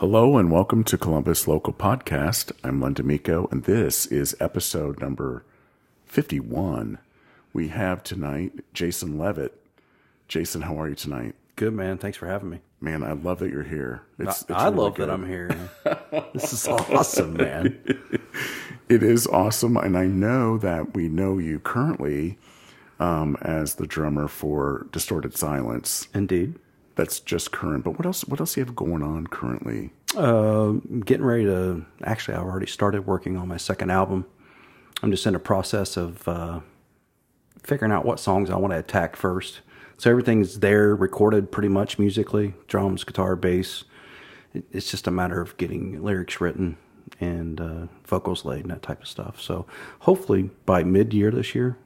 Hello and welcome to Columbus Local Podcast. I'm Len D'Amico, and this is episode number 51. We have tonight Jason Leavitt. Jason, how are you tonight? Good man. Thanks for having me. Man, I love that you're here. It's, I, it's really love good. that I'm here. this is awesome, man. It is awesome, and I know that we know you currently um, as the drummer for Distorted Silence. Indeed that's just current. But what else? What else do you have going on currently? Uh, getting ready to. Actually, I've already started working on my second album. I'm just in a process of uh, figuring out what songs I want to attack first. So everything's there, recorded pretty much musically, drums, guitar, bass. It's just a matter of getting lyrics written and uh, vocals laid and that type of stuff. So hopefully by mid-year this year,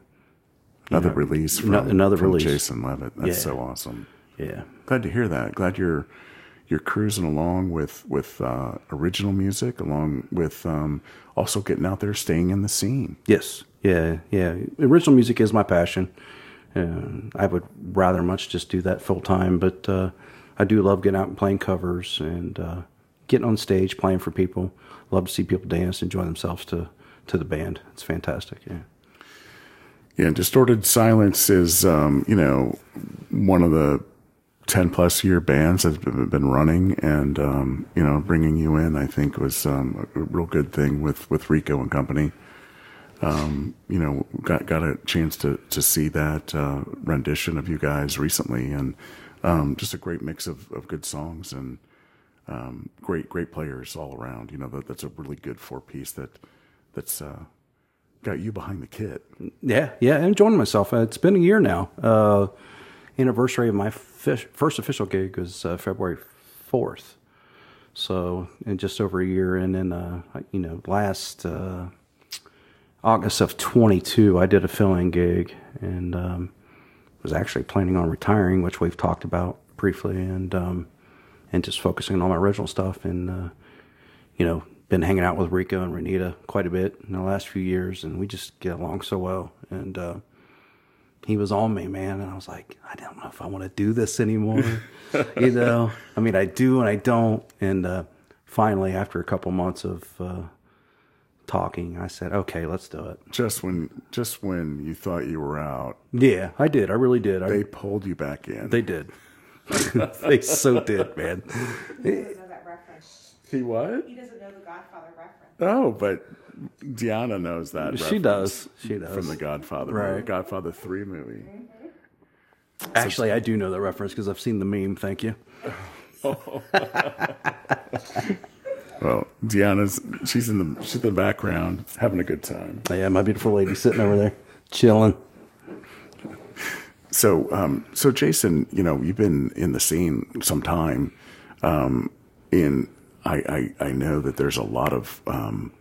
another know, release from, another from release. Jason Leavitt. That's yeah. so awesome. Yeah, glad to hear that. Glad you're you're cruising along with with uh, original music, along with um, also getting out there, staying in the scene. Yes, yeah, yeah. Original music is my passion. Uh, I would rather much just do that full time, but uh, I do love getting out and playing covers and uh, getting on stage, playing for people. Love to see people dance, enjoy themselves to to the band. It's fantastic. Yeah. Yeah, distorted silence is um, you know one of the 10 plus year bands that have been running and, um, you know, bringing you in, I think was, um, a real good thing with, with Rico and company. Um, you know, got, got a chance to, to see that, uh, rendition of you guys recently and, um, just a great mix of, of good songs and, um, great, great players all around. You know, that, that's a really good four piece that, that's, uh, got you behind the kit. Yeah. Yeah. Enjoying myself. It's been a year now. Uh, anniversary of my first official gig was uh, February 4th. So, in just over a year. And then, uh, you know, last uh, August of 22, I did a fill in gig and um, was actually planning on retiring, which we've talked about briefly, and, um, and just focusing on all my original stuff. And, uh, you know, been hanging out with Rico and Renita quite a bit in the last few years, and we just get along so well. And, uh, he was on me, man. And I was like, I don't know if I want to do this anymore. you know, I mean, I do and I don't. And uh, finally, after a couple months of uh, talking, I said, okay, let's do it. Just when, just when you thought you were out. Yeah, I did. I really did. They I, pulled you back in. They did. they so did, man. He doesn't know that reference. He what? He doesn't know the Godfather reference. Oh, but Deanna knows that. She does. She does. From the Godfather right. movie, Godfather 3 movie. Actually, I do know that reference because I've seen the meme. Thank you. well, Deanna's she's in the she's in the background having a good time. Oh, yeah, my beautiful lady sitting over there chilling. So, um, so Jason, you know, you've been in the scene some time. Um, in I, I, I know that there's a lot of um,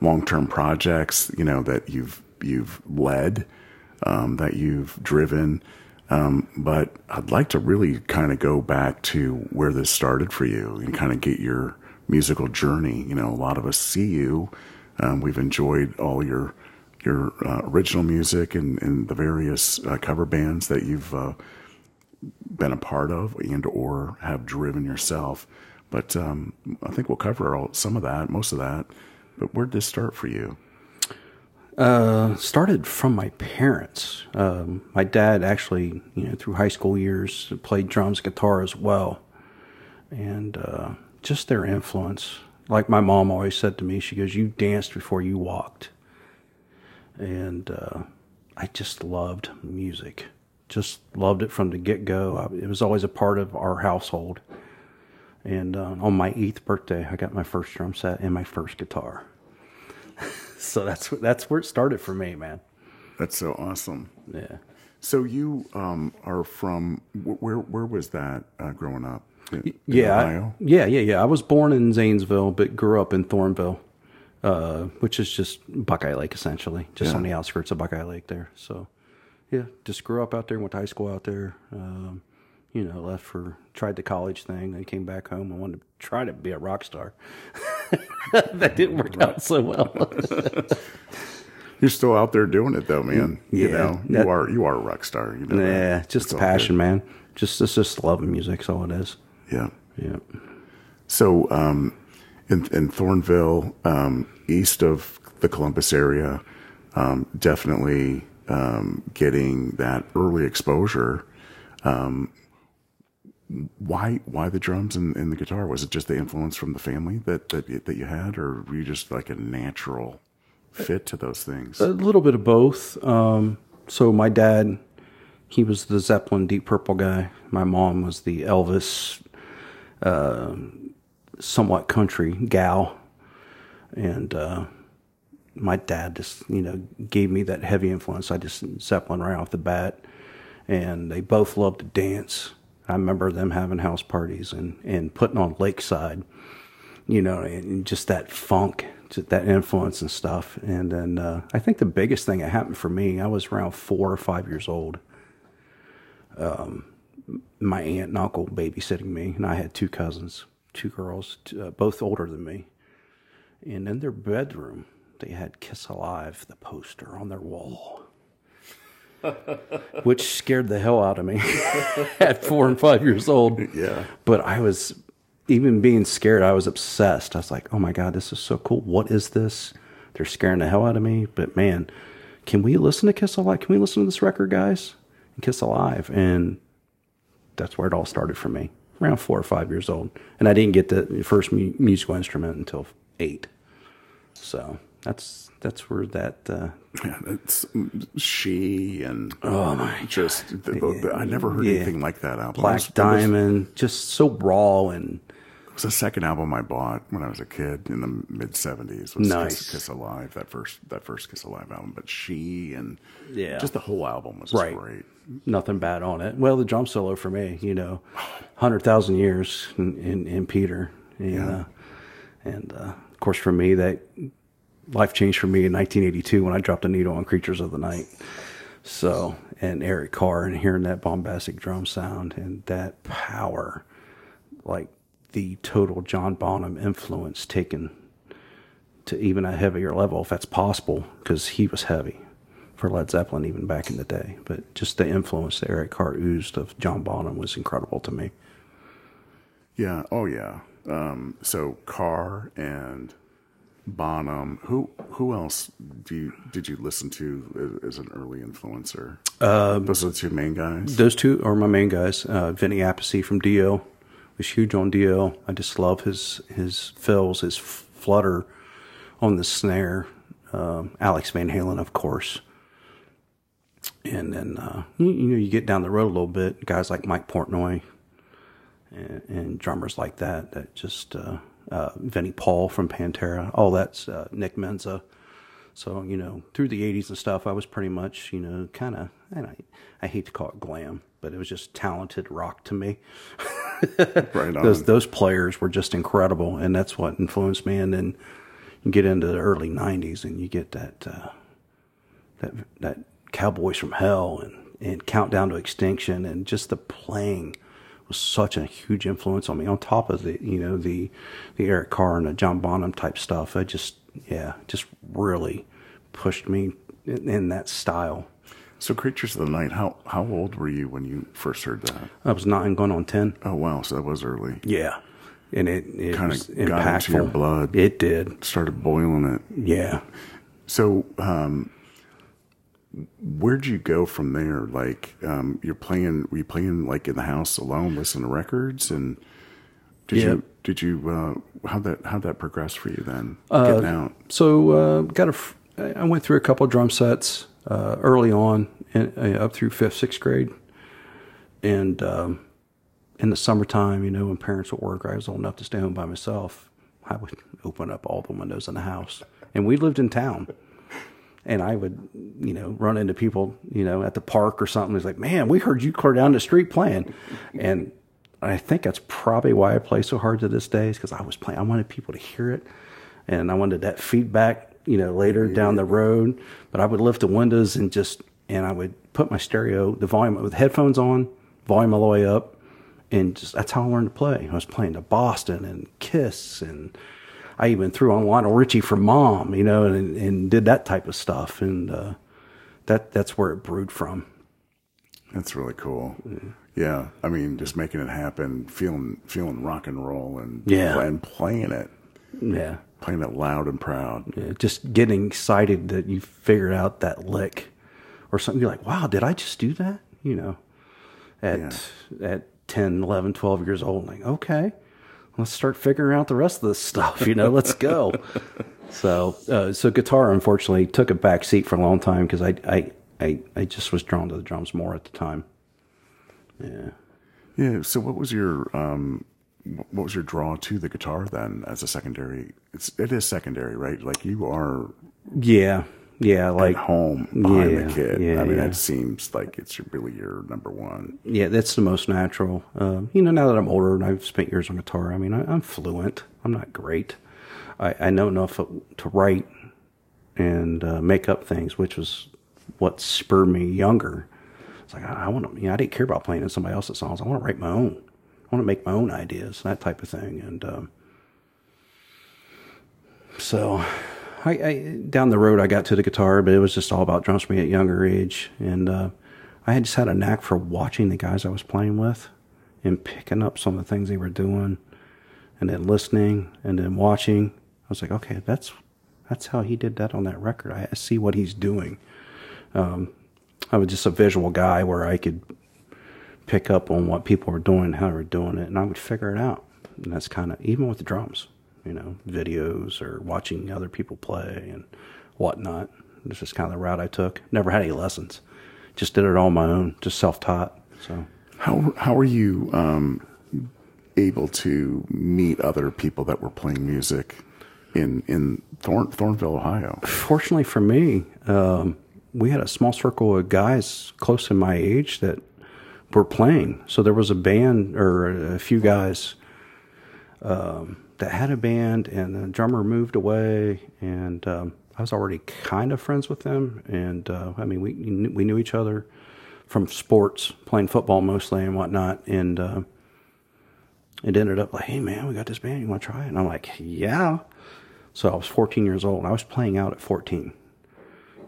long-term projects, you know, that you've you've led, um, that you've driven. Um, but I'd like to really kind of go back to where this started for you and kind of get your musical journey. You know, a lot of us see you. Um, we've enjoyed all your your uh, original music and, and the various uh, cover bands that you've uh, been a part of and or have driven yourself. But um, I think we'll cover all, some of that, most of that. But where did this start for you? Uh, started from my parents. Um, my dad actually, you know, through high school years, played drums, guitar as well, and uh, just their influence. Like my mom always said to me, she goes, "You danced before you walked," and uh, I just loved music. Just loved it from the get go. It was always a part of our household. And uh, on my eighth birthday, I got my first drum set and my first guitar. so that's that's where it started for me, man. That's so awesome. Yeah. So you um, are from where? Where was that uh, growing up? In, yeah, I, yeah, yeah, yeah. I was born in Zanesville, but grew up in Thornville, uh, which is just Buckeye Lake, essentially, just yeah. on the outskirts of Buckeye Lake there. So, yeah, just grew up out there, went to high school out there. Um, you know, left for tried the college thing, then came back home and wanted to try to be a rock star. that didn't work out so well. You're still out there doing it though, man. Yeah, you know, you that, are you are a rock star. You know, yeah, just a passion, man. Just it's just love of music. That's all it is. Yeah, yeah. So, um, in, in Thornville, um, east of the Columbus area, um, definitely um, getting that early exposure. Why why the drums and, and the guitar? Was it just the influence from the family that that you- that you had, or were you just like a natural fit to those things? A little bit of both. Um, so my dad, he was the Zeppelin Deep Purple guy. My mom was the Elvis, uh, somewhat country gal, and uh, my dad just you know gave me that heavy influence. I just Zeppelin right off the bat, and they both loved to dance. I remember them having house parties and and putting on Lakeside you know, and just that funk, just that influence and stuff. And then uh, I think the biggest thing that happened for me, I was around four or five years old. Um, my aunt and uncle babysitting me, and I had two cousins, two girls, uh, both older than me. And in their bedroom, they had Kiss Alive, the poster on their wall. Which scared the hell out of me at four and five years old. Yeah. But I was, even being scared, I was obsessed. I was like, oh my God, this is so cool. What is this? They're scaring the hell out of me. But man, can we listen to Kiss Alive? Can we listen to this record, guys? And Kiss Alive. And that's where it all started for me, around four or five years old. And I didn't get the first mu- musical instrument until eight. So that's that's where that uh, Yeah, it's she and oh my, just the, the, I never heard Yeah. anything like that album. Black was- it was- Diamond, just so raw and It was the second album I bought when I was a kid in the mid '70s. Was Nice. Kiss, Kiss Alive, that first that first Kiss Alive album. But she and Yeah. just the whole album was Right. great. nothing bad on it. Well, the drum solo for me, you know, hundred thousand years in, in, in Peter, and, Yeah. uh, and uh, of course for me that life changed for me in 1982 when I dropped a needle on Creatures of the Night. So and Eric Carr and hearing that bombastic drum sound and that power, like the total John Bonham influence taken to even a heavier level if that's possible because he was heavy for Led Zeppelin even back in the day. But just the influence that Eric Carr oozed of John Bonham was incredible to me. Yeah. Oh yeah. Um, so Carr and Bonham. Who who else do you, did you listen to as, an early influencer? Um, Those are the two main guys. Those two are my main guys. Uh, Vinny Appice from Dio was huge on Dio. I just love his his fills, his flutter on the snare. Um, Alex Van Halen, of course. And then uh, you, you know you get down the road a little bit, guys like Mike Portnoy and, and drummers like that. That just uh, Vinnie Paul from Pantera. All that's uh, Nick Menza. So you know, through the '80s and stuff, I was pretty much you know kind of. and I, I hate to call it glam, but it was just talented rock to me. Right on. Those those players were just incredible, and that's what influenced me. And then you get into the early '90s, and you get that uh, that that Cowboys from Hell and and Countdown to Extinction, and just the playing was such a huge influence on me. On top of the you know the the Eric Carr and the John Bonham type stuff, I just yeah just really pushed me in, in that style. So Creatures of the Night. How how old were you when you first heard that? I was nine going on ten. Oh wow. So that was early. Yeah, and it it Kinda was got into your blood. It did. Started boiling it. Yeah. So, um, where'd you go from there? Like, um, you're playing, were you playing like in the house alone, listening to records, and did Yeah. you did you uh, how that how that progress for you then? Getting out. So uh, got a. I went through a couple of drum sets uh, early on, in, uh, up through fifth, sixth grade, and um, in the summertime, you know, when parents would work, I was old enough to stay home by myself. I would open up all the windows in the house, and we lived in town. And I would, you know, run into people, you know, at the park or something. It's like, man, we heard you clear down the street playing, and I think that's probably why I play so hard to this day, is because I was playing. I wanted people to hear it, and I wanted that feedback, you know, later down the road. But I would lift the windows and just, and I would put my stereo, the volume with headphones on, volume all the way up, and just that's how I learned to play. I was playing to Boston and Kiss, and I even threw on Lionel Richie for Mom, you know, and and did that type of stuff, and uh, that that's where it brewed from. That's really cool. Yeah, I mean, just making it happen, feeling feeling rock and roll, and Yeah. and playing it, Yeah. playing it loud and proud. Yeah, just getting excited that you figured out that lick or something. You're like, wow, did I just do that? You know, at at 10, 11, 12 years old, like, okay, let's start figuring out the rest of this stuff. You know, let's go. so, uh, so guitar, unfortunately, took a back seat for a long time because I, I, I, I just was drawn to the drums more at the time. Yeah. Yeah. So, what was your um, what was your draw to the guitar then as a secondary? It's it is secondary, right? Like you are Yeah. Yeah. Like, home behind Yeah, the kid. yeah, I mean, yeah. that seems like it's really your number one. Yeah, that's the most natural. Um, you know, now that I'm older and I've spent years on guitar, I mean, I, I'm fluent. I'm not great. I, I know enough to write and uh, make up things, which was what spurred me younger. It's like I, I want to. You know, I didn't care about playing in somebody else's songs. I want to write my own. I want to make my own ideas, that type of thing. And um, so, I, I down the road I got to the guitar, but it was just all about drums for me at younger age, and uh, I had just had a knack for watching the guys I was playing with and picking up some of the things they were doing, and then listening and then watching. I was like, okay, that's that's how he did that on that record. I see what he's doing. Um, I was just a visual guy where I could pick up on what people were doing, how they were doing it, and I would figure it out. And that's kind of even with the drums, you know, videos or watching other people play and whatnot. This is kind of the route I took. Never had any lessons, just did it all on my own, just self-taught. So How how were you um, able to meet other people that were playing music in in Thorn, Thornville, Ohio? fortunately for me, um, we had a small circle of guys close to my age that were playing. So there was a band or a few guys um, that had a band, and the drummer moved away, and um, I was already kind of friends with them. And uh, I mean, we we knew each other from sports, playing football mostly and whatnot, and. Uh, it ended up like, hey man, we got this band. You want to try it? And I'm like, yeah. So I was 14 years old. I was playing out at 14.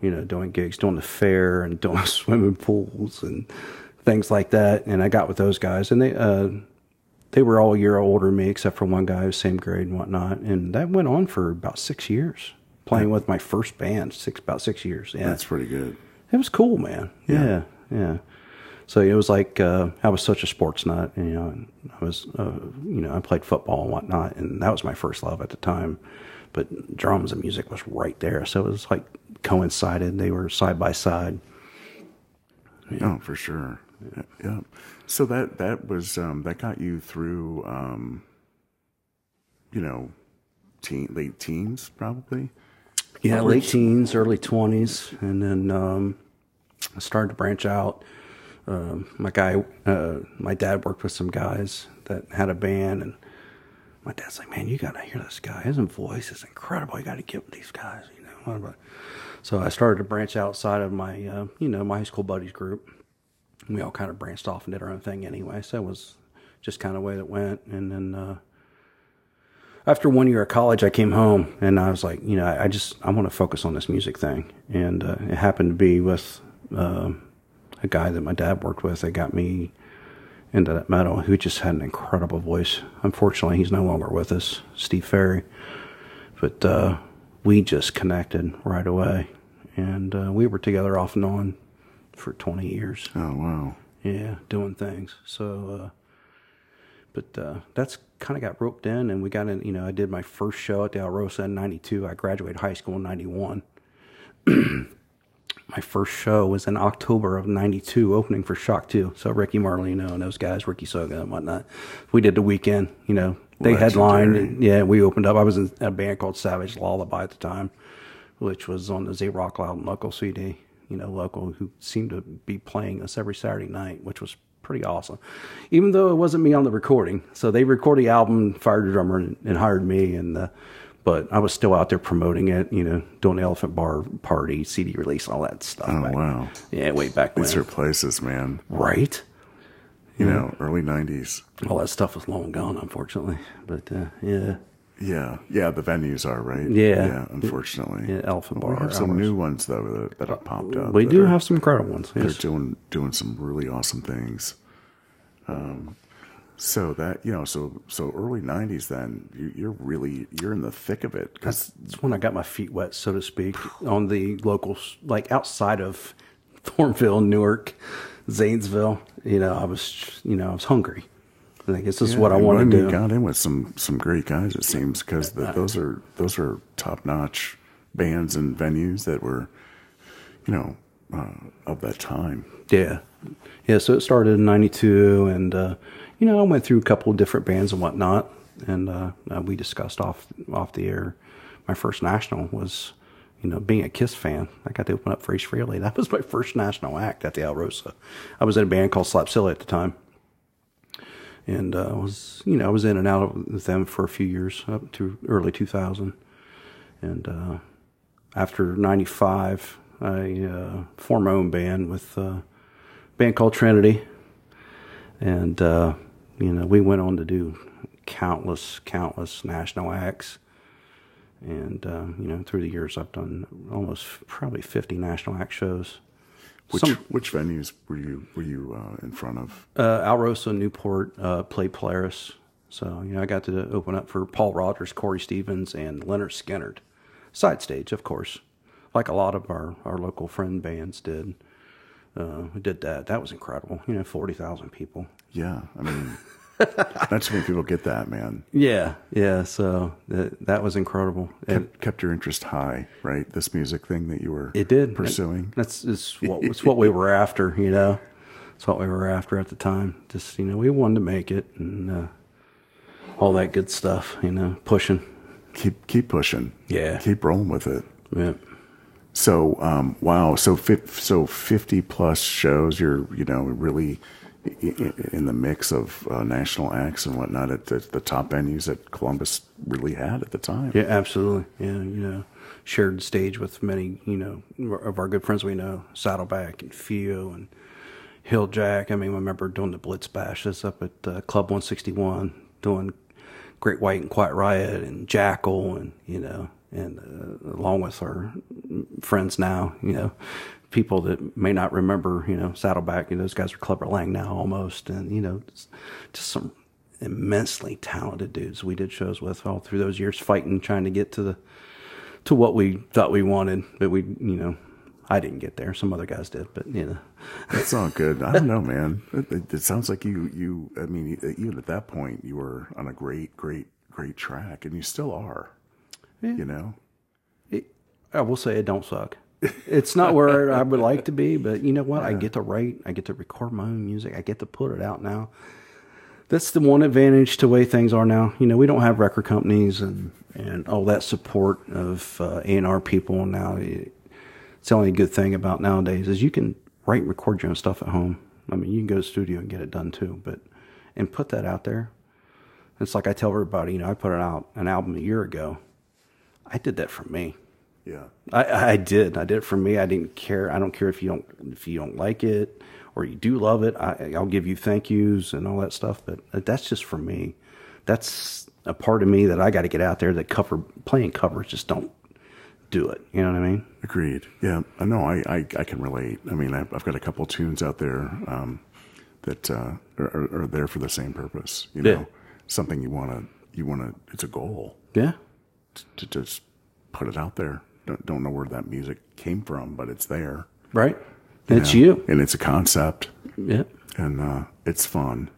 You know, doing gigs, doing the fair, and doing swimming pools and things like that. And I got with those guys, and they uh, they were all a year older than me, except for one guy who was same grade and whatnot. And that went on for about six years, playing with my first band. Six about six years. Yeah, That's pretty good. it was cool, man. Yeah, yeah. So it was like uh, I was such a sports nut. You know, and I was, uh, you know, I played football and whatnot, and that was my first love at the time. But drums and music was right there, so it was like coincided. They were side by side. Oh, for sure. Yeah. yeah. So that that was um, that got you through, um, you know, teen late teens probably. Yeah, late teens, early twenties, and then um, I started to branch out. Um, my guy, uh, my dad worked with some guys that had a band, and my dad's like, "Man, you gotta hear this guy. His voice is incredible. You gotta get with these guys." You know. So I started to branch outside of my, uh, you know, my high school buddies group. We all kind of branched off and did our own thing anyway. So it was just kind of the way that went, and then. Uh, after one year of college, I came home and I was like, you know, I, I just I want to focus on this music thing, and uh, it happened to be with um a guy that my dad worked with that got me into that metal, who just had an incredible voice. Unfortunately, he's no longer with us, Steve Ferry, but uh, we just connected right away, and uh, we were together off and on for twenty years. Oh wow. Yeah, doing things. So, uh, but uh, that's kind of got roped in, and we got in. You know, I did my first show at the Alrosa in '92. I graduated high school in '91. my first show was in October of '92, opening for Shock Two. So Ricky Marlino and those guys, Ricky Soga and whatnot. We did the weekend. You know, they headlined. Legendary. and, yeah, we opened up. I was in a band called Savage Lullaby at the time, which was on the Z Rock Loud and Local CD. You know, local who seemed to be playing us every Saturday night, which was pretty awesome. Even though it wasn't me on the recording, so they recorded the album, fired a drummer, and, and hired me, and uh, but I was still out there promoting it. You know, doing the Elephant Bar party, CD release, all that stuff. Oh back- wow. Yeah, way back when. These are places, man. right. You know, early '90s. All that stuff was long gone, unfortunately. But uh, yeah, Yeah, yeah. The venues are right. Yeah. yeah. Unfortunately, yeah, we Bar. have some hours. new ones though that, that have popped up. We do are- have some incredible ones. They're doing doing some really awesome things. Um, so that you know, so so early '90s. Then you, you're really you're in the thick of it because That's when I got my feet wet, so to speak, on the locals, like outside of Thornville, Newark, Zanesville. You know, I was, you know, I was hungry. I think this is what I want to you do. got in with some some great guys, it seems, because those are those are top notch bands and venues that were, you know, uh, of that time. Yeah, yeah. So it started in '92, and uh, you know, I went through a couple of different bands and whatnot, and uh, uh, we discussed off off the air. My first national was, you know, being a Kiss fan. I got to open up for Ace Frehley. That was my first national act at the Alrosa. I was in a band called Slap Silly at the time, and uh, was you know I was in and out with them for a few years up to early 2000, and uh, after 95 i uh, formed my own band with uh, a band called trinity. And uh, you know we went on to do countless countless national acts. And uh, you know through the years i've done almost probably 50 national act shows Which Some- which venues were you were you uh, in front of? uh, Alrosa, Newport, uh, played Polaris. So, you know, I got to open up for Paul Rodgers, Corey Stevens, and Lynyrd Skynyrd. Side stage, of course, like a lot of our, our local friend bands did. Uh, we did that. That was incredible. You know, 40,000 people. Yeah, I mean, not too many people get that, man. Yeah, yeah. So that, that was incredible. Kept, kept your interest high, right? This music thing that you were it did. pursuing. That's it's what, it's what we were after, you know. It's what we were after at the time. Just, you know, we wanted to make it and uh, all that good stuff, you know, pushing. Keep keep pushing. Yeah. keep rolling with it. Yeah. So um, wow, so fi- so fifty plus shows. You're you know really in the mix of uh, national acts and whatnot at the, the top venues that Columbus really had at the time. Yeah, absolutely. Yeah, you know, shared stage with many, you know, of our good friends we know, Saddleback and Fio and Hill Jack. I mean, I remember doing the Blitz Bashes up at uh, Club 161, doing Great White and Quiet Riot and Jackyl and, you know, and uh, along with our friends now, you know, people that may not remember, you know, Saddleback, you know, those guys are Clubber Lang now almost. And, you know, just, just some immensely talented dudes we did shows with all through those years fighting trying to get to the to what we thought we wanted but we you know i didn't get there some other guys did but you know That's all good. I don't know, man. It, it, sounds like you you. I mean, even at that point, you were on a great, great, great track, and you still are. You know. it, i will say it don't suck it's not where i would like to be but you know what i get to write i get to record my own music i get to put it out now that's the one advantage to the way things are now you know we don't have record companies and and all that support of uh, A&R people now it's the only good thing about nowadays is you can write and record your own stuff at home. I mean, you can go to the studio and get it done too, but and put that out there. It's like I tell everybody, you know, I put out an album a year ago. I did that for me. Yeah. I, I did. I did it for me. I didn't care. I don't care if you don't if you don't like it or you do love it. I, I'll give you thank yous and all that stuff. But that's just for me. That's a part of me that I got to get out there. That cover playing covers just don't do it. You know what I mean? Agreed. Yeah, I know. I, I, I can relate. I mean, I've, I've got a couple tunes out there um, that uh, are, are there for the same purpose. You know, Yeah. something you want to you want to. It's a goal Yeah. to just put it out there. Don't, don't know where that music came from, but it's there. Right. It's know? you. and it's a concept, Yeah. and uh, it's fun.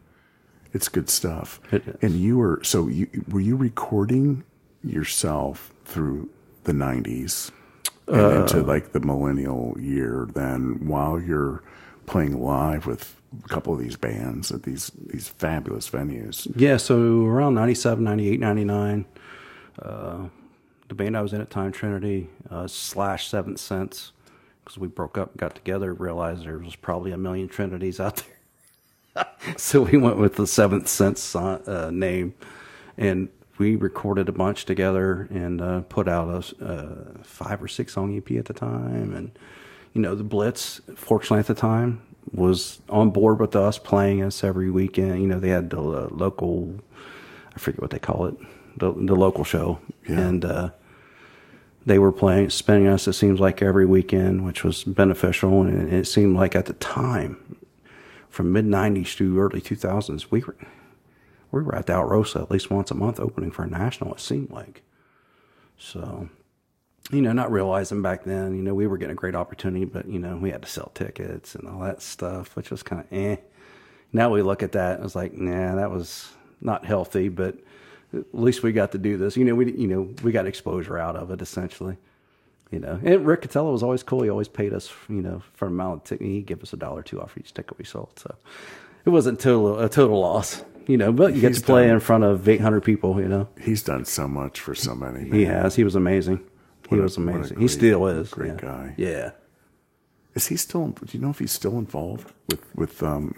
It's good stuff. It is. And you were so you were you recording yourself through the '90s and Uh, into like the millennial year. Then while you're playing live with a couple of these bands at these these fabulous venues. Yeah, so around 97, 98, 99, uh, the band I was in at Time Trinity uh, slash Seventh Sense, because we broke up and got together, realized there was probably a million Trinities out there. so we went with the Seventh Sense uh, name, and we recorded a bunch together and uh, put out a uh, five or six song EP at the time. And, you know, the Blitz, fortunately at the time, was on board with us playing us every weekend. You know, they had the uh, local, I forget what they call it, the, the local show. Yeah. And uh, they were playing, spending us, it seems like, every weekend, which was beneficial. And it seemed like at the time, from mid '90s to early 2000s, we were we were at the Alrosa at least once a month, opening for a national. It seemed like so. You know, not realizing back then, you know, we were getting a great opportunity, but you know, we had to sell tickets and all that stuff, which was kind of eh. Now we look at that and it's like, nah, that was not healthy, but at least we got to do this. You know, we you know we got exposure out of it essentially. You know, and Rick Catello was always cool. He always paid us, you know, for an amount of ticket. He'd give us a dollar or two off each ticket we sold. So it wasn't total a total loss, you know. But you get to play done- in front of 800 people, you know. He's done so much for so many. He has. He was amazing. He a- was what a amazing. he still is. great yeah. guy. Yeah. Is he still? Do you know if he's still involved with with um,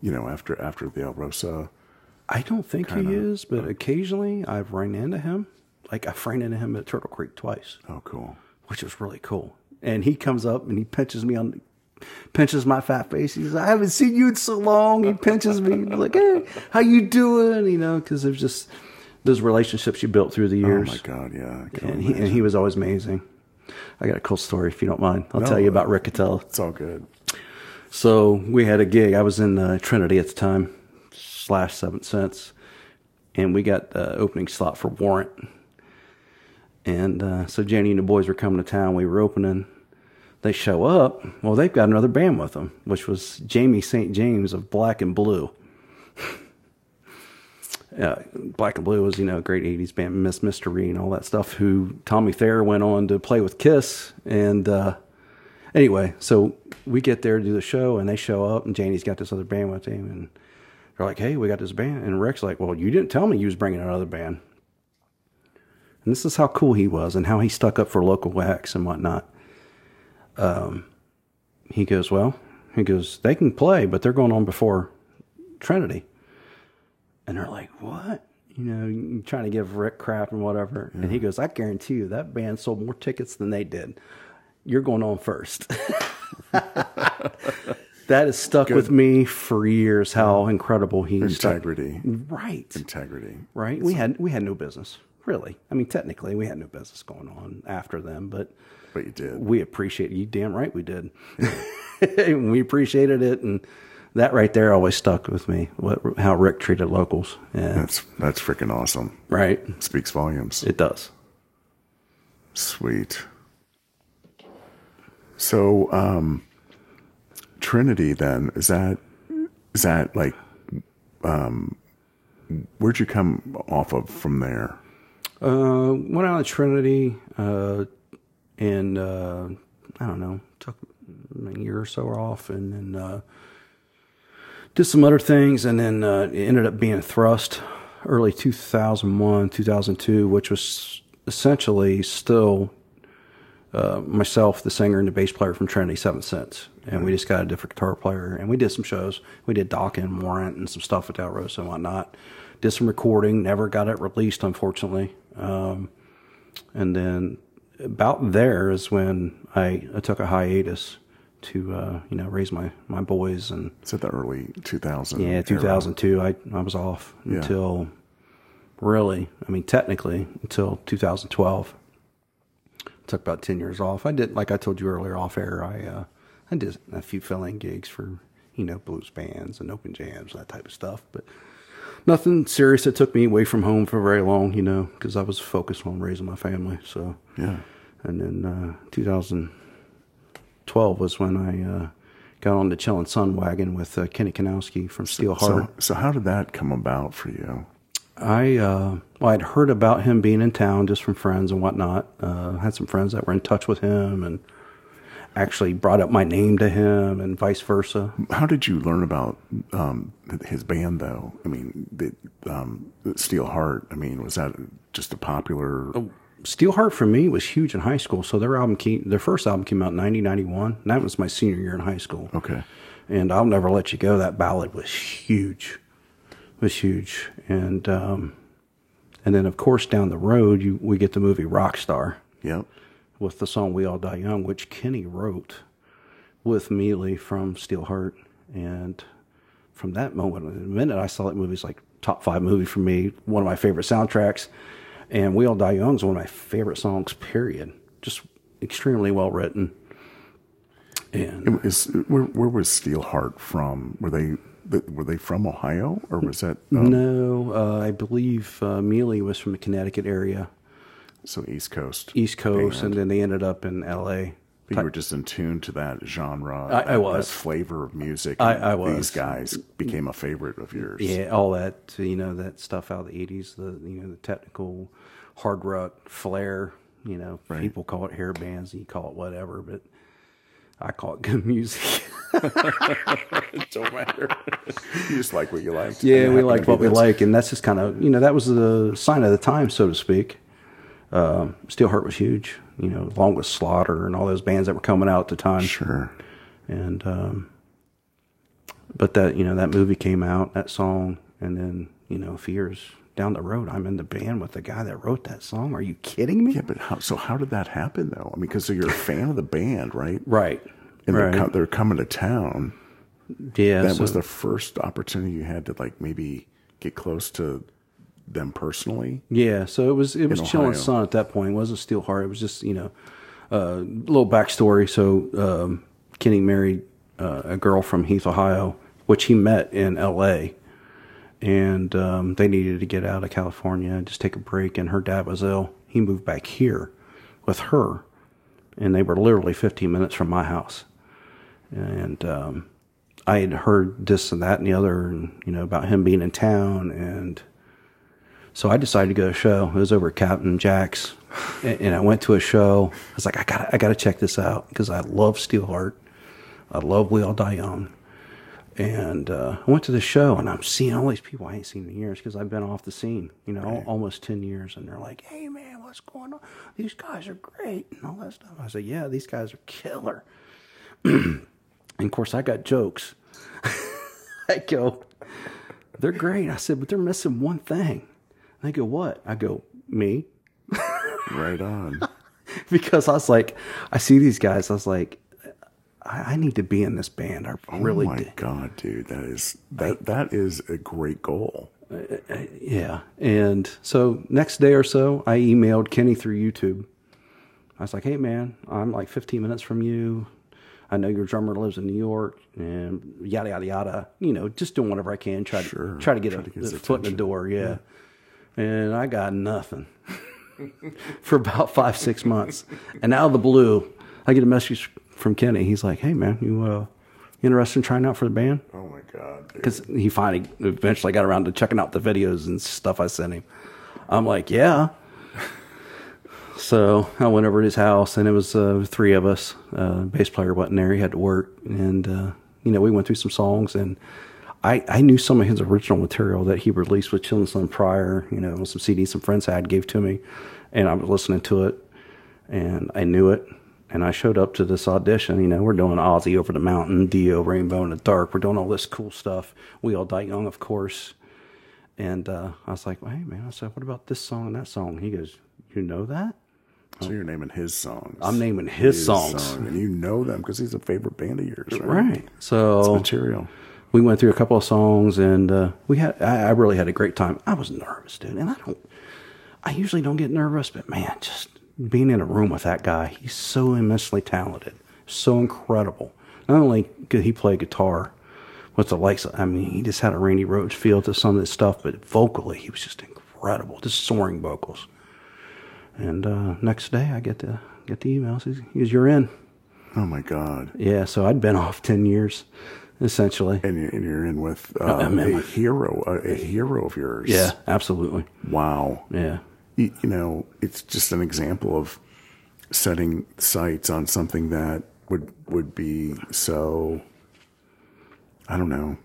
you know, after after the Alrosa? I don't think Kinda, he is, but occasionally I've run into him. Like I've ran into him at Turtle Creek twice. Oh, cool. which was really cool. And he comes up and he pinches me on, pinches my fat face. He's like, I haven't seen you in so long. He pinches me He's like, hey, how you doing? You know, because there's just those relationships you built through the years. Oh my God, yeah. And he and he was always amazing. I got a cool story if you don't mind. I'll No, tell you about Rick Cattell. It's all good. So we had a gig. I was in uh, Trinity at the time, slash Seventh Sense, and we got the opening slot for Warrant. And uh, so Jani and the boys were coming to town. We were opening. They show up. Well, they've got another band with them, which was Jamie St. James of Black and Blue. uh, Black and Blue was, you know, a great 80s band, Miss Mystery and all that stuff, who Tommy Thayer went on to play with Kiss. And uh, anyway, so we get there to do the show, and they show up, and Jani's got this other band with him. And they're like, hey, we got this band. And Rick's like, well, you didn't tell me you was bringing another band. And this is how cool he was and how he stuck up for local acts and whatnot. Um, he goes, well, he goes, they can play, but they're going on before Trinity. And they're like, what? You know, trying to give Rick crap and whatever. And he goes, I guarantee you that band sold more tickets than they did. You're going on first. that has stuck with me for years. How incredible he stuck- Integrity. Right Integrity. right? We had we had no business, really. I mean, technically, we had no business going on after them, but But you did. we appreciate you. Damn right, we did. we appreciated it, and that right there always stuck with me. What how Rick treated locals, yeah, That's that's freaking awesome. right. Speaks volumes. It does. Sweet. So, um, Trinity then is that is that like um, where'd you come off of from there? Uh, went out of Trinity, uh, and uh, I don't know, took a year or so off, and then uh, did some other things, and then uh, ended up being Thrust, early 2001, 2002, which was essentially still uh, myself, the singer, and the bass player from Trinity Seventh Sense, and we just got a different guitar player, and we did some shows. We did Dock and Warrant and some stuff with the Alrosa and whatnot. Did some recording, never got it released, unfortunately. Um, and then about there is when I, I took a hiatus to uh, you know raise my my boys and It's at the early 2000? yeah, era? 2002. I I was off Yeah. until really, I mean, technically until 2012. Took about 10 years off. I did, like I told you earlier, off air. I uh, I did a few filling gigs for you know blues bands and open jams that type of stuff, but nothing serious that took me away from home for very long. You know, because I was focused on raising my family. So Yeah. and then uh, 2012 was when I uh, got on the Chillin' Sun wagon with uh, Kenny Kanowski from Steelheart. So, so how did that come about for you? I uh, well, I'd heard about him being in town just from friends and whatnot. Uh, had some friends that were in touch with him and actually brought up my name to him and vice versa. How did you learn about um, his band, though? I mean, the, um, Steelheart. I mean, was that just a popular? Steelheart for me was huge in high school. So their album came, their first album came out in 1991. That was my senior year in high school. Okay. And I'll never let you go. That ballad was huge, was huge. And um, and then of course down the road you we get the movie Rockstar Yep. with the song "We All Die Young," which Kenny wrote with Mili from Steelheart. And from that moment, the minute I saw that movie, it's like top five movie for me, one of my favorite soundtracks. And "We All Die Young" is one of my favorite songs. Period. Just extremely well written. And Is where, where was Steelheart from? Were they were they from Ohio or was that um, no, uh, I believe uh, Mili was from the Connecticut area, so East Coast? East Coast, band. and then they ended up in L.A. But you were just in tune to that genre. I- I was. that flavor of music. I- I was. These guys became a favorite of yours. Yeah, all that you know that stuff out of the eighties, the you know the technical hard rock flair. You know, Right. people call it hair bands, you call it whatever, but I call it good music. it don't matter. you just like what you liked. yeah, we it like what we like, and that's just kind of you know that was the sign of the time, so to speak. Um, Steelheart was huge, you know, along with Slaughter and all those bands that were coming out at the time. Sure. and um, but that you know that movie came out that song and then you know a few years down the road i'm in the band with the guy that wrote that song are you kidding me Yeah, but how? So how did that happen though? I mean, because so you're a fan of the band, right? right And right they're, they're coming to town. yeah That so- was the first opportunity you had to like maybe get close to them personally. yeah so it was it was In chilling sun at that point it wasn't steelheart it was just you know a little backstory so um, kenny married uh, a girl from heath ohio which he met in la and um, they needed to get out of California and just take a break. And her dad was ill. He moved back here with her, and they were literally 15 minutes from my house. And um, I had heard this and that and the other, and you know about him being in town, and so I decided to go to a show. It was over at Captain Jack's, and, and I went to a show. I was like, I got, I got to check this out because I love Steelheart. I love We All Die Young. And uh, I went to the show, and I'm seeing all these people I ain't seen in years because I've been off the scene, you know, al- almost 10 years. And they're like, hey, man, what's going on? These guys are great, and all that stuff. I said, yeah, these guys are killer. and of course, I got jokes. I go, they're great. I said, but they're missing one thing. And they go, what? I go, me. Right on. because I was like, I see these guys. I was like, I, I need to be in this band. I oh really oh my do. god, dude, that is that that is a great goal. Uh, uh, yeah. And so next day or so, I emailed Kenny through YouTube. I was like, hey, man, I'm like 15 minutes from you. I know your drummer lives in New York and yada, yada, yada. You know, just doing whatever I can. Try Sure. to, try to get Try a, to get a foot in the door. Yeah. And I got nothing for about five, six months. And out of the blue, I get a message from Kenny. He's like, hey, man, you uh, interested in trying out for the band? Oh my god, because he finally eventually got around to checking out the videos and stuff I sent him. I'm like, yeah. So I went over to his house, and it was uh, three of us. Uh, bass player wasn't there; he had to work, and uh, you know we went through some songs, and I I knew some of his original material that he released with Chillin' Sun prior. You know, some CDs some friends had gave to me, and I was listening to it, and I knew it. And I showed up to this audition. You know, we're doing Ozzy over the mountain, Dio, Rainbow in the Dark. We're doing all this cool stuff. We all die young, of course. And uh, I was like, well, hey, man, I said, what about this song and that song? He goes, you know that? So you're naming his songs. I'm naming his, songs. song, and you know them because he's a favorite band of yours, right? Right. So Material. we went through a couple of songs and uh, we had, I, I really had a great time. I was nervous, dude. And I don't, I usually don't get nervous, but man, just being in a room with that guy, he's so immensely talented, so incredible. Not only could he play guitar with the likes of, I mean, he just had a Randy Rhoads feel to some of this stuff, but vocally, he was just incredible, just soaring vocals. And uh, next day, I get the get the email. Says, he goes, "You're in." Oh my god. Yeah, so I'd been off ten years, essentially. And you're, and you're in with uh, a with- hero, a, a hero of yours. Yeah, absolutely. Wow. Yeah, you, you know, it's just an example of setting sights on something that would would be so I don't know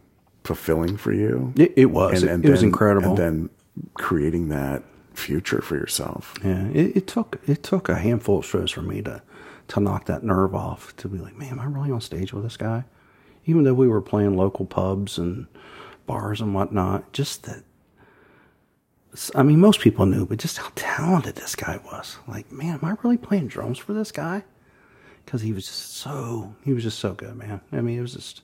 fulfilling for you. it, it was. it, it was incredible. And then creating that future for yourself. yeah, it, it took it took a handful of shows for me to to knock that nerve off. To be like, man, am I really on stage with this guy? Even though we were playing local pubs and bars and whatnot, just that. I mean, most people knew, but just how talented this guy was. Like, man, am I really playing drums for this guy? Because he was just so he was just so good, man. I mean, it was just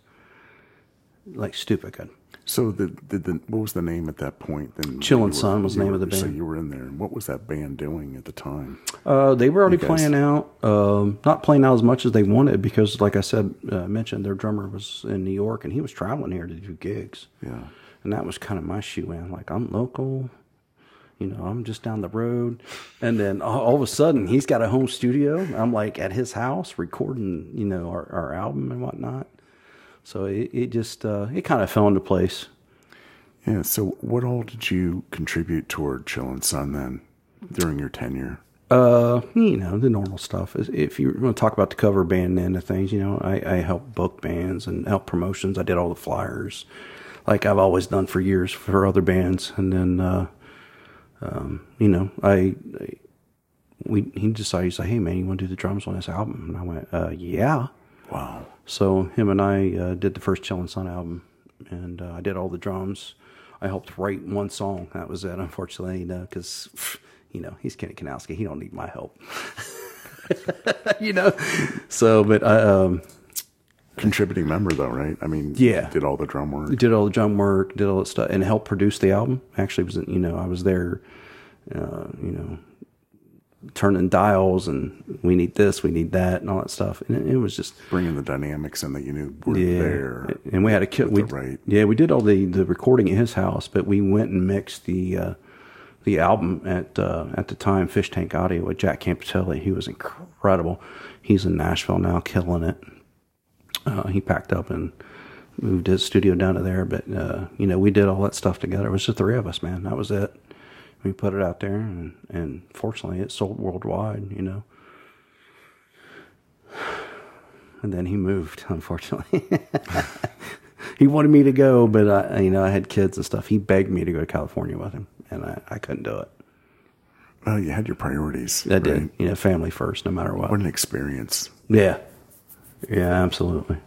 like stupid good. So the, the, the what was the name at that point? Then Chillin' Sun was the name of were- the So you were in there. And what was that band doing at the time? Uh, they were already playing out, um, not playing out as much as they wanted because, like I said, uh, mentioned their drummer was in New York and he was traveling here to do gigs. Yeah. and that was kind of my shoe in. Like I'm local, you know, I'm just down the road, and then all, of a sudden he's got a home studio. I'm like at his house recording, you know, our, our album and whatnot. So it, it just uh, it kind of fell into place. Yeah. So what all did you contribute toward Chillin' Sun then during your tenure? Uh, you know, the normal stuff. Is If you want to talk about the cover band end of things, you know, I, I help book bands and help promotions. I did all the flyers, like I've always done for years for other bands. And then, uh, um, you know, I, I we he decided he's like, hey man, you want to do the drums on this album? And I went, uh, yeah. Wow. So him and I uh, did the first Chillin' Sun album, and uh, I did all the drums. I helped write one song. That was it, unfortunately, you know, because you know he's Kenny Kanowski. He don't need my help, you know. So, but I um, Contributing member though, right? I mean, Yeah. Did all the drum work. did all the drum work, did all that stuff, and helped produce the album. Actually, was you know I was there, uh, you know, turning dials and we need this, we need that, and all that stuff. And it, it was just Bringing the dynamics in that you knew were yeah. there. And we had a kid. We right- yeah, we did all the the recording at his house, but we went and mixed the uh, the album at uh, at the time Fish Tank Audio with Jack Campitelli. He was incredible. He's in Nashville now, killing it. Uh, he packed up and moved his studio down to there, but uh, you know we did all that stuff together. It was just the three of us, man. That was it. We put it out there, and and fortunately, it sold worldwide. You know. And then he moved, unfortunately. he wanted me to go, but I, you know, I had kids and stuff. He begged me to go to California with him, and I, I couldn't do it. Well, you had your priorities. I did, you know, family first, no matter what. What an experience. Yeah, yeah, absolutely.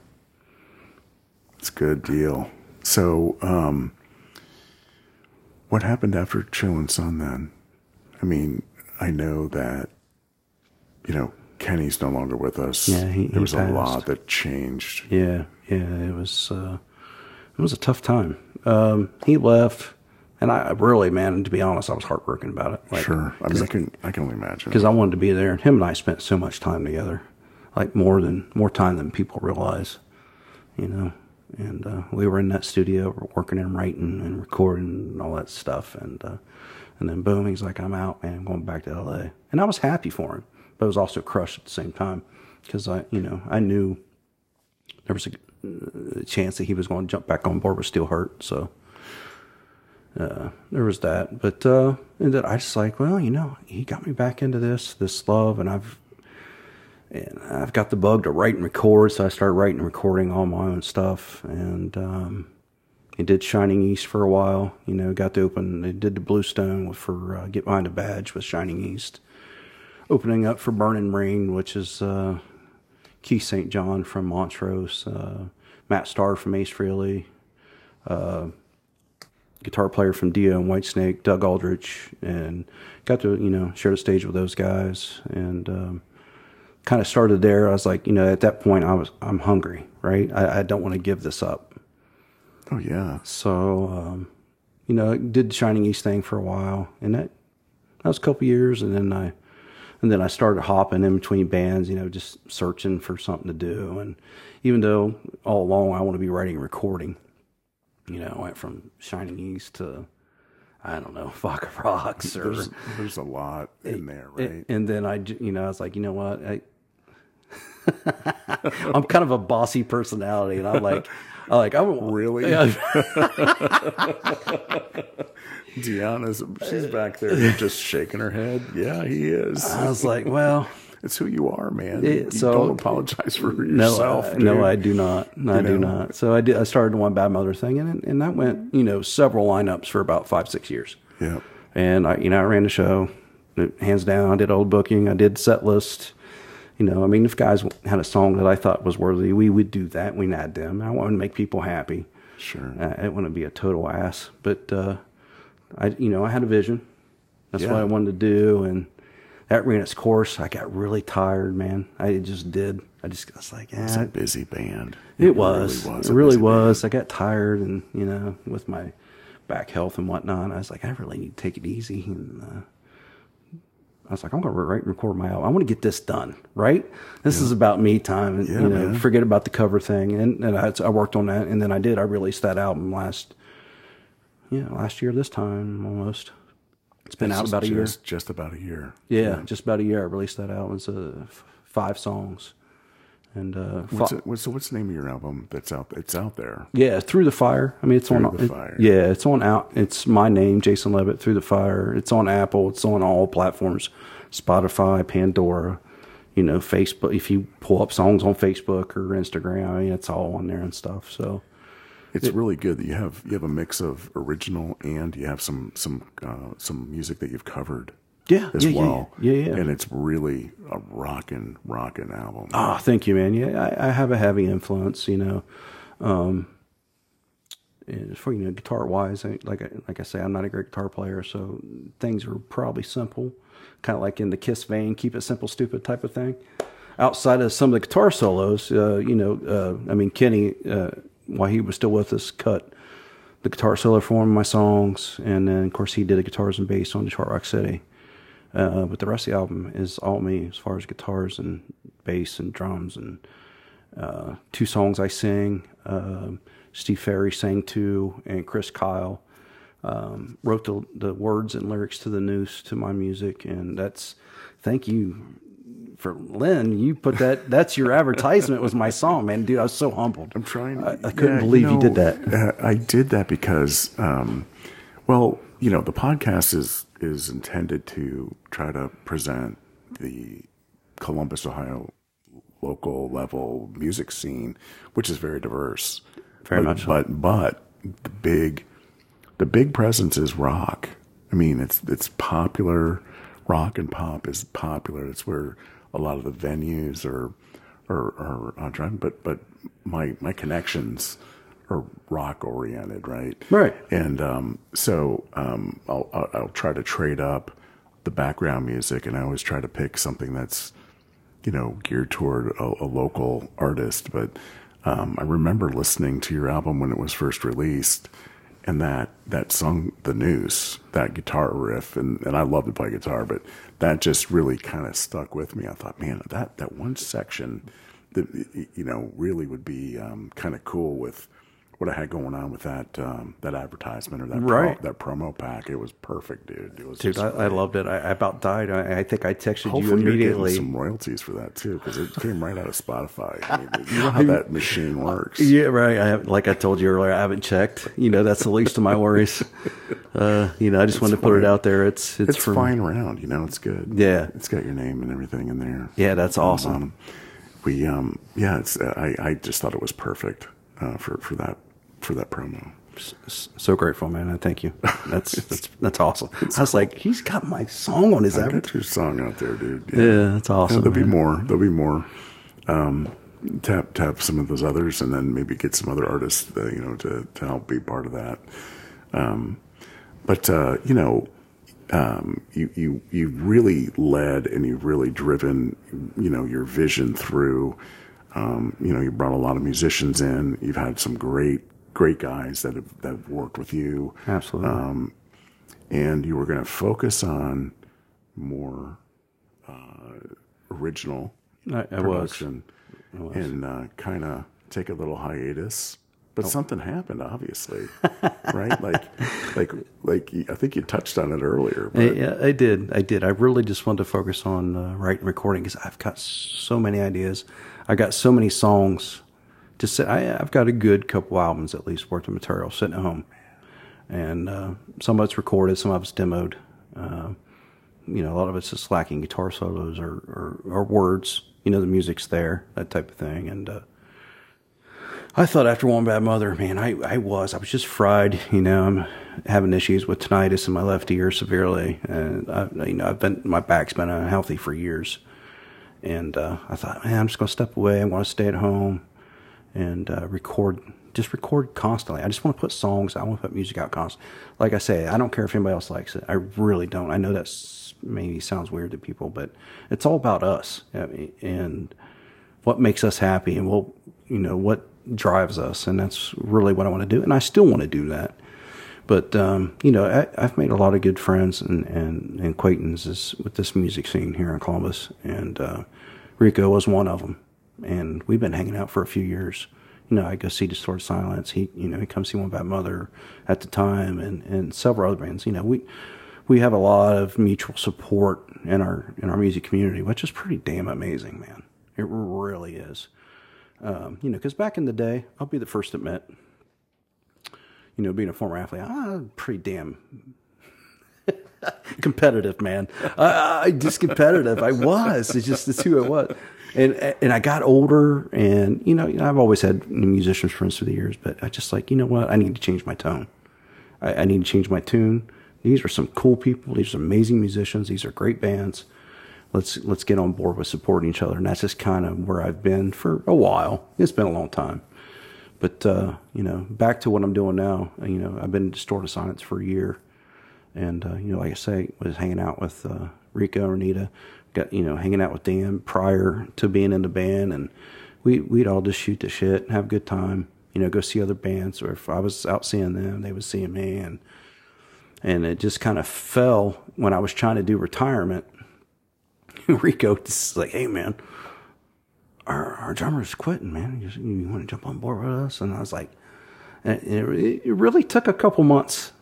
It's a good deal. So, um, what happened after Chillin' Sun then? I mean, I know that, you know, Kenny's no longer with us. Yeah, he- there he was a lot that changed. Yeah, yeah, it was uh, it was a tough time. Um, he left, and I really, man, to be honest, I was heartbroken about it. Like, Sure. I mean, I can, I can only imagine. because I wanted to be there. And him and I spent so much time together, like more than more time than people realize, you know. And uh, we were in that studio working and writing and recording and all that stuff. And uh, and then boom, he's like, "I'm out, man. I'm going back to L.A." And I was happy for him, but I was also crushed at the same time because I, you know, I knew there was a, a chance that he was going to jump back on board with Steelheart. So uh, there was that. But uh, and then I just like, well, you know, he got me back into this, this love, and I've and I've got the bug to write and record, so I started writing and recording all my own stuff, and um, did Shining East for a while. You know, got to open. They did the Bluestone for uh, Get Behind a Badge with Shining East, opening up for Burning Rain, which is uh, Keith St. John from Montrose, uh, Matt Starr from Ace Frehley, guitar player from Dio and Whitesnake, Doug Aldrich, and got to you know share the stage with those guys, and um, kind of started there. I was like, you know, at that point, I was I'm hungry, right? I, I don't want to give this up. oh, yeah. So, um, you know, did the Shining East thing for a while, and that that was a couple years, and then I and then I started hopping in between bands, you know, just searching for something to do. And even though all along I want to be writing and recording, you know, I went from Shining East to I don't know, Vodka Rocks or There's, there's a lot in there, right? And then I, you know, I was like, you know what? I, I'm kind of a bossy personality, and I'm like, I'm like, I'm Really? Yeah, Deanna's, she's back there just shaking her head. Yeah, he is. I was like, well, It's who you are, man. Yeah, you so- don't apologize for no, yourself. uh, no. I do not. I do not. So I did. I started one Bad Mother thing, and and that went, you know, several lineups for about five, six years. Yeah. And I, you know, I ran the show, hands down. I did old booking. I did set list. You know, I mean, if guys had a song that I thought was worthy, we would do that. We'd add them. I wanted to make people happy. Sure. I didn't want to be a total ass, but uh, I, you know, I had a vision. That's what I wanted to do, and that ran its course. I got really tired, man. I just did. I just I was like, It's yeah, a busy band. it was. Really It really band. was. I got tired, and you know, with my back health and whatnot, I was like, I really need to take it easy. And uh, I was like, I'm going to write and record my album. I want to get this done. Right. This is about me time, and Yeah, you know, man. forget about the cover thing. And and I, I worked on that, and then I did. I released that album last, yeah, last year this time almost. It's been out It's about a year. just, Just about a year. Yeah, just about a year. I released that album. It's uh, five songs, and uh, What's fi- it, what's, so what's the name of your album that's out? It's out there. yeah, through the fire. I mean, it's on. The it- Fire. yeah, it's on out. It's my name, Jason Leavitt. Through the fire. It's on Apple. It's on all platforms, Spotify, Pandora. You know, Facebook. If you pull up songs on Facebook or Instagram, I mean, it's all on there and stuff. So It's really good that you have you have a mix of original and you have some some uh, some music that you've covered. Yeah, as yeah, yeah, well. yeah, yeah. And it's really a rocking, rockin' album. Ah, thank you, man. Yeah, I, I have a heavy influence, you know. Um, and for you know, guitar wise, I, like I, like I say, I'm not a great guitar player, so things are probably simple, kind of like in the Kiss vein, keep it simple, stupid type of thing. Outside of some of the guitar solos, uh, you know, uh, I mean, Kenny, uh, while he was still with us, cut the guitar solo for one of my songs, and then of course he did the guitars and bass on Detroit Rock City. Uh, but the rest of the album is all me as far as guitars and bass and drums and uh, two songs I sing. Um Steve Ferry sang two, and Chris Kyle um, wrote the, the words and lyrics to the noose to my music, and that's thank you for Lynn. You put that. That's your advertisement. Was my song, man, dude. I was so humbled. I'm trying. I, I couldn't yeah, believe you, know, did that. Uh, I did that because, um, well, you know, the podcast is is intended to try to present the Columbus, Ohio local level music scene, which is very diverse. Very but, much so. But but the big the big presence is rock. I mean, it's it's popular. Rock and pop is popular. It's where a lot of the venues are are, are on driving. But but my my connections are rock oriented, right? Right. And um, so um, I'll, I'll I'll try to trade up the background music, and I always try to pick something that's you know geared toward a, a local artist. But um, I remember listening to your album when it was first released, and that that song, "The Noose," that guitar riff, and and I love to play guitar, but that just really kind of stuck with me. I thought, man, that that one section, that you know, really would be um, kind of cool with what I had going on with that um, that advertisement or that Right. pro, that promo pack. It was perfect, dude. It was Dude, I, I loved it. I, I about died. I, I think I texted you Hopefully, you're immediately. some royalties for that too, because it came right out of Spotify. I mean, you know how that machine works. Yeah, right. I have, like I told you earlier, I haven't checked. You know, that's the least of my worries. Uh, you know, I just wanted to put it out there. It's it's, It's for flying around, you know. It's good. Yeah. it's got your name and everything in there. Yeah, that's awesome. Um, we, um, yeah, it's. I, I just thought it was perfect uh, for for that for that promo. So grateful, man. I thank you. That's that's that's awesome. I was like, he's got my song on his I got your song out there, dude. Yeah, that's awesome. there'll be more. There'll be more. Um, tap tap some of those others, and then maybe get some other artists, uh, you know, to to help be part of that. Um, but uh, you know, um, you you you really led and you've really driven, you know, your vision through. Um, you know, you brought a lot of musicians in. You've had some great great guys that have that have worked with you Absolutely. Um, and you were going to focus on more uh, original I, I was. production and uh, kind of take a little hiatus. Oh. But something happened, obviously, right? Like, like, like. I think you touched on it earlier. I, But yeah, I did. I did. I really just wanted to focus on uh, writing, recording because I've got so many ideas. I got so many songs. To sit, I, I've got a good couple albums at least worth of material sitting at home, and uh, some of it's recorded, some of it's demoed. Uh, you know, a lot of it's just lacking guitar solos or, or, or words. You know, the music's there, that type of thing, and. Uh, I thought after One Bad Mother, man, I, I was. I was just fried. You know, I'm having issues with tinnitus in my left ear severely. And, I, you know, I've been, my back's been unhealthy for years. And uh, I thought, man, I'm just going to step away. I want to stay at home and uh, record, just record constantly. I just want to put songs, I want to put music out constantly. Like I say, I don't care if anybody else likes it. I really don't. I know that maybe sounds weird to people, but it's all about us. I mean, and what makes us happy and what you know what drives us, and that's really what I want to do, and I still want to do that. But um, you know, I, I've made a lot of good friends and, and, and acquaintances with this music scene here in Columbus, and uh, Rico was one of them. And we've been hanging out for a few years. You know, I go see Distorted Silence. He, you know, he comes see One Bad Mother at the time, and, and several other bands. You know, we we have a lot of mutual support in our in our music community, which is pretty damn amazing, man. It really is. Um, you know, because back in the day, I'll be the first to admit, you know, being a former athlete, I'm pretty damn competitive, man. I, I just competitive. I was. It's just it's who I was. And and I got older, and you know, I've always had musicians friends through the years, but I just like, you know what? I need to change my tone. I, I need to change my tune. These are some cool people. These are amazing musicians. These are great bands. Let's let's get on board with supporting each other, and that's just kind of where I've been for a while. It's been a long time. But uh, you know, back to what I'm doing now. You know, I've been Distorted Silence for a year, and uh, you know, like I say, was hanging out with uh, Rico, Renita, got you know, hanging out with Dan prior to being in the band, and we we'd all just shoot the shit and have a good time. You know, go see other bands, or if I was out seeing them, they was seeing me, and and it just kind of fell when I was trying to do retirement. Rico just like, hey man, our, our drummer's quitting, man. You, you want to jump on board with us? And I was like, and it, it really took a couple months.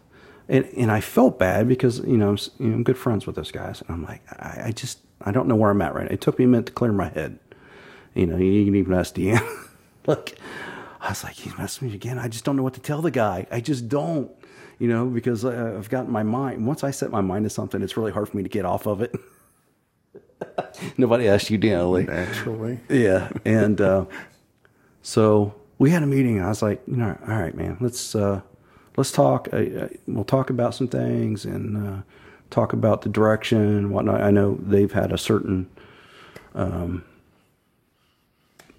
And, and I felt bad because, you know, I'm, you know, I'm good friends with those guys. And I'm like, I, I just, I don't know where I'm at right now. It took me a minute to clear my head. You know, you can even ask Deanne. Look, I was like, he's messing me again. I just don't know what to tell the guy. I just don't, you know, because uh, I've got my mind. Once I set my mind to something, it's really hard for me to get off of it. Nobody asked you, Dan. Naturally. Yeah, and uh, so we had a meeting. I was like, you know, all right, man, let's uh, let's talk. Uh, we'll talk about some things and uh, talk about the direction and whatnot. I know they've had a certain, um,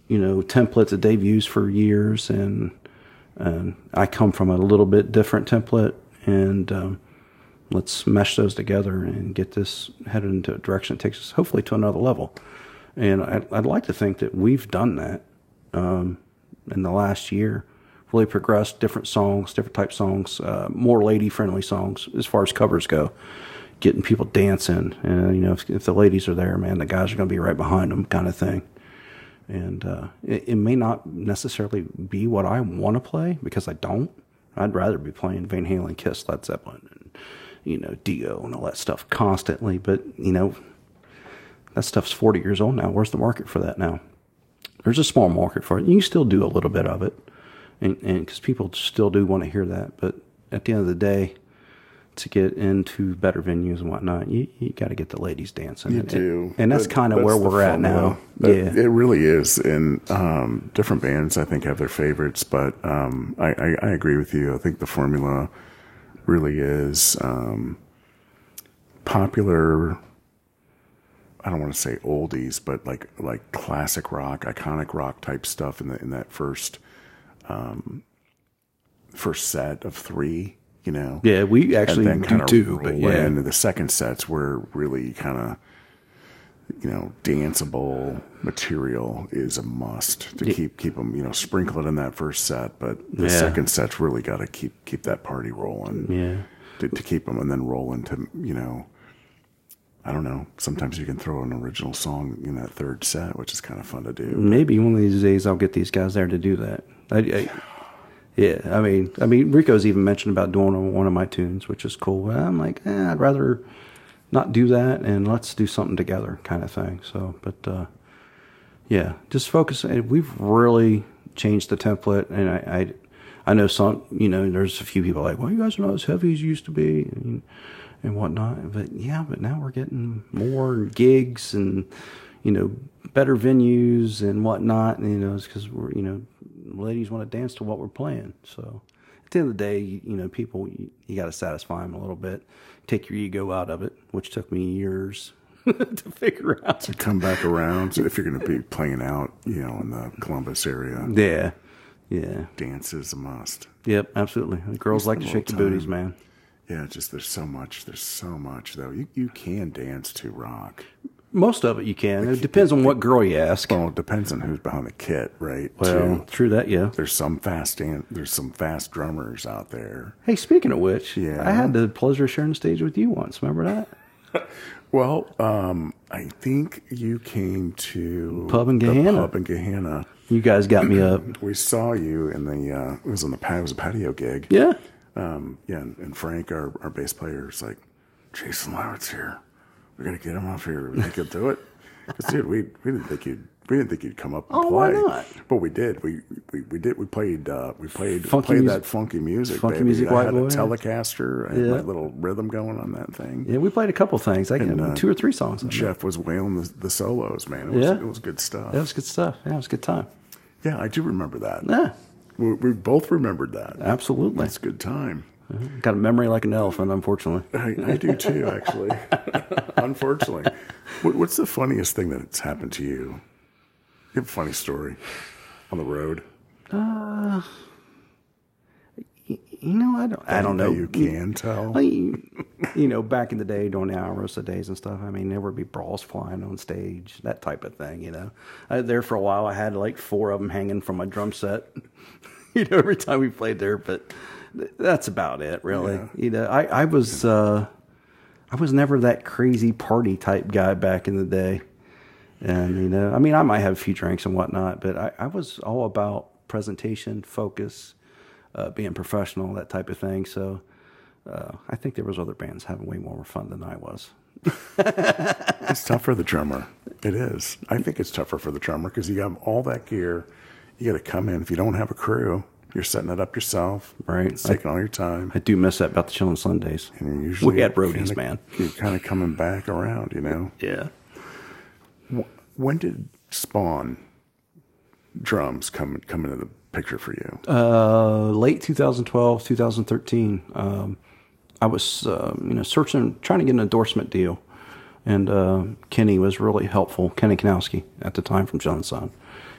you know, template that they've used for years, and and I come from a little bit different template, and um, let's mesh those together and get this headed into a direction that takes us hopefully to another level. And I'd, I'd like to think that we've done that um, in the last year. Really progressed different songs, different type songs, uh, more lady friendly songs as far as covers go. Getting people dancing, and you know, if, if the ladies are there, man, the guys are going to be right behind them, kind of thing. And uh, it, it may not necessarily be what I want to play because I don't. I'd rather be playing Van Halen, Kiss, Led Zeppelin, and you know, Dio and all that stuff constantly. But, you know, that stuff's 40 years old now. Where's the market for that now? There's a small market for it. You still do a little bit of it. And because people still do want to hear that. But at the end of the day, to get into better venues and whatnot, you, you got to get the ladies dancing. You and, do, and that's But kind of where we're at now. That- yeah, it really is. And um, different bands, I think, have their favorites, but um, I, I, I agree with you. I think the formula really is um, popular. I don't want to say oldies, but like like classic rock, iconic rock type stuff in the in that first um, first set of three. You know, yeah, we actually and then do kind of too. But yeah. And the second sets were really kind of, you know, danceable material is a must to keep keep them, you know, sprinkle it in that first set. But the Yeah. second set's really got to keep keep that party rolling. yeah. To, to keep them and then roll into, you know, I don't know. Sometimes you can throw an original song in that third set, which is kind of fun to do. Maybe one of these days I'll get these guys there to do that. I, I, yeah, I mean, I mean, Rico's even mentioned about doing one of my tunes, which is cool. I'm like, eh, I'd rather not do that, and let's do something together, kind of thing. So, but uh, yeah, just focus. We've really changed the template, and I, I, I know some. You know, there's a few people like, well, you guys are not as heavy as you used to be. And, and whatnot. But yeah, but now we're getting more gigs and you know better venues and whatnot. And, you know, it's because we're you know ladies want to dance to what we're playing. So at the end of the day, you, you know, people you, you got to satisfy them a little bit, take your ego out of it, which took me years to figure out. To come back around, so if you're going to be playing out, you know, in the Columbus area, Yeah, yeah, dance is a must. yep, absolutely. Girls like to shake the booties, man. Yeah, just there's so much. There's so much though. You you can dance to rock. Most of it you can. It depends on what girl you ask. Well, it depends on who's behind the kit, right? Well, too. true that, yeah. there's some fast dan- there's some fast drummers out there. Hey, speaking of which, Yeah. I had the pleasure of sharing the stage with you once. Remember that? Well, um, I think you came to Pub in Gahanna. pub in Gahanna. You guys got me up. We saw you in the uh, it was on the it was a patio gig. Yeah. Um, yeah, and, and Frank, our, our bass player, is like, Jason Leavitt's here. We gotta get him off here. We think he'll do it. 'Cause, dude, we, we didn't think you'd we didn't think you'd come up and Oh, why play. not? But we did. We we, we did. We played. Uh, we played. Funky played music- that funky music. funky baby. music I had a Telecaster and Yeah. my little rhythm going on that thing. Yeah, we played a couple things. I got uh, two or three songs. Jeff was wailing the, the solos, man. It was, Yeah. it was good stuff. That was good stuff. Yeah, it was a good time. Yeah, I do remember that. Yeah, We, we both remembered that. absolutely. That's a good time. Uh-huh. Got a memory like an elephant, unfortunately. I, I do too, actually. Unfortunately, what, what's the funniest thing that's happened to you? You have a funny story on the road. Uh, you know, I don't. I don't know. You can tell. I you know, back in the day, during the Alrosa days and stuff, I mean, there would be brawls flying on stage, that type of thing, you know. I, there for a while, I had like four of them hanging from my drum set, you know, every time we played there, but that's about it, really. Yeah. You know, I, I was, uh, I was never that crazy party type guy back in the day. And, you know, I mean, I might have a few drinks and whatnot, but I, I was all about presentation, focus, uh, being professional, that type of thing. So uh, I think there was other bands having way more fun than I was. It's tough for the drummer. It is. I think it's tougher for the drummer because you have all that gear. You got to come in. If you don't have a crew, you're setting it up yourself. Right. It's taking all your time. I do miss that about the Chillin' Sundays. And usually we had roadies, kinda- man. You're kind of coming back around, you know. Yeah. When did Spaun drums come come into the picture for you? Uh, late 2012, 2013. Um, I was, uh, you know, searching, trying to get an endorsement deal, and uh, Kenny was really helpful. Kenny Kanowski at the time from John Son.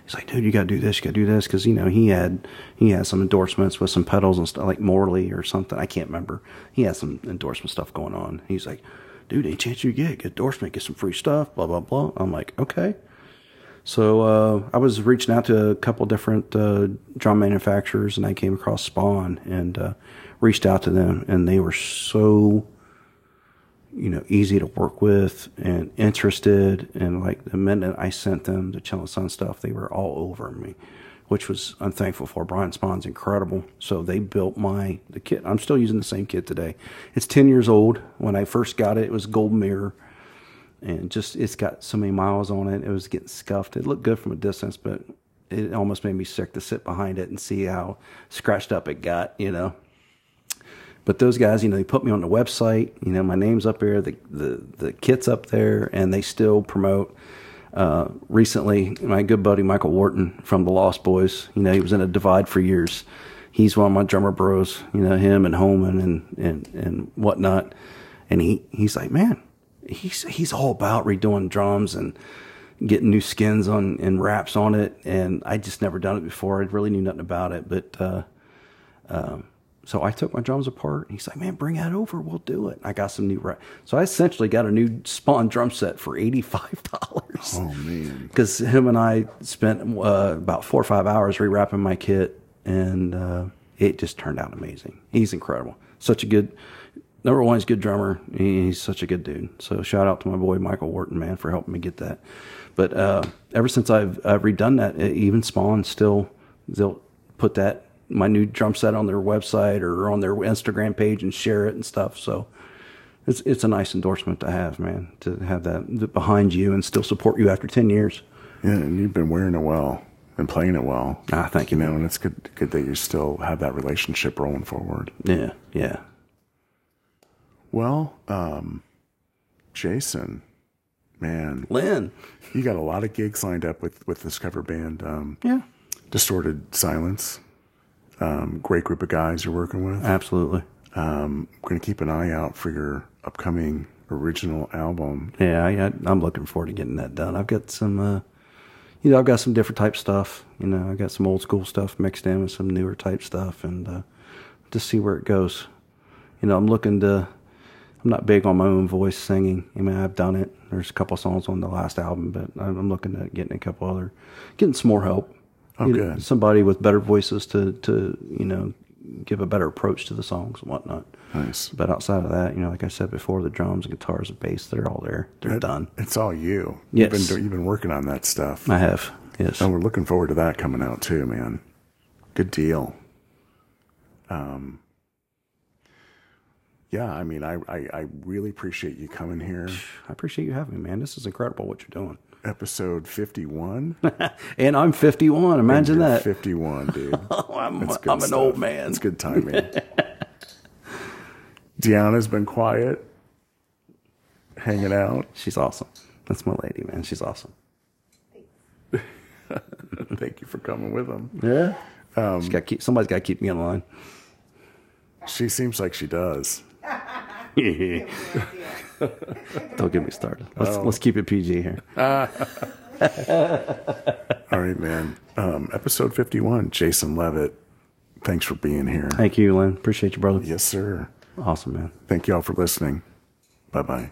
He's like, dude, you got to do this, you got to do this, because you know he had he had some endorsements with some pedals and stuff like Morley or something. I can't remember. He had some endorsement stuff going on. He's like, dude, any chance you get get endorsement, get some free stuff, blah blah blah. I'm like, okay. So uh, I was reaching out to a couple different uh, drum manufacturers, and I came across Spaun and uh, reached out to them, and they were so, you know, easy to work with and interested. And like the minute I sent them the and Sun stuff, they were all over me, which was I'm thankful for. Brian Spaun's incredible, so they built my the kit. I'm still using the same kit today. It's 10 years old. When I first got it, it was gold mirror and just it's got so many miles on it. It was getting scuffed. It looked good from a distance, but it almost made me sick to sit behind it and see how scratched up it got. You know. But those guys, you know, they put me on the website. You know, my name's up there, the the the kit's up there, and they still promote. Uh, recently, my good buddy Michael Wharton from the Lost Boys, you know, he was in a divide for years. He's one of my drummer bros, you know, him and Holman and and and whatnot. And he he's like, man, he's he's all about redoing drums and getting new skins on and wraps on it. And I just never done it before. I really knew nothing about it, but. uh so I took my drums apart. And he's like, "Man, bring that over. We'll do it." I got some new. Ra- so I essentially got a new Spaun drum set for eighty five dollars. oh man, Because him and I spent uh, about four or five hours rewrapping my kit, and uh, it just turned out amazing. He's incredible. Such a good. Number one, he's a good drummer. He's such a good dude. So shout out to my boy Michael Wharton, man, for helping me get that. But uh, ever since I've, I've redone that, even Spaun still they'll put that my new drum set on their website or on their Instagram page and share it and stuff. So it's it's a nice endorsement to have, man, to have that behind you and still support you after ten years. yeah, and you've been wearing it well and playing it well. Ah, thank you, You know, man. and it's good good that you still have that relationship rolling forward. Yeah, yeah. Well, um, Jason, man, Lynn. you got a lot of gigs lined up with with this cover band. Um, Yeah, Distorted Silence. Um, great group of guys you're working with. absolutely. Um, I'm going to keep an eye out for your upcoming original album. Yeah, I, I'm looking forward to getting that done. I've got some, uh, you know, I've got some different type stuff. You know, I got some old school stuff mixed in with some newer type stuff, and uh, just see where it goes. You know, I'm looking to. I'm not big on my own voice singing. I mean, I've done it. There's a couple songs on the last album, but I'm I'm looking at getting a couple other, getting some more help. Oh, You know. Somebody with better voices to to you know give a better approach to the songs and whatnot. Nice. But outside of that, you know, like I said before, the drums, and guitars, and bass, they're all there. They're done. It's all you. Yes. You've been, you've been working on that stuff. I have. Yes. And we're looking forward to that coming out too, man. Good deal. Um, yeah, I mean, I, I, I really appreciate you coming here. I appreciate you having me, man. This is incredible what you're doing. Episode 51. And I'm 51. Imagine You're that. 51, dude. I'm, I'm an stuff. old man. It's good timing. Deanna's been quiet, hanging out. She's awesome. That's my lady, man. She's awesome. Thank you for coming with them. Yeah. Um, got keep somebody's got to keep me in line. She seems like she does. Don't get me started. Let's let's keep it PG here. All right, man. Um, episode 51, Jason Leavitt. Thanks for being here. Thank you, Lynn. Appreciate you, brother. Yes, sir. Awesome, man. Thank you all for listening. Bye bye.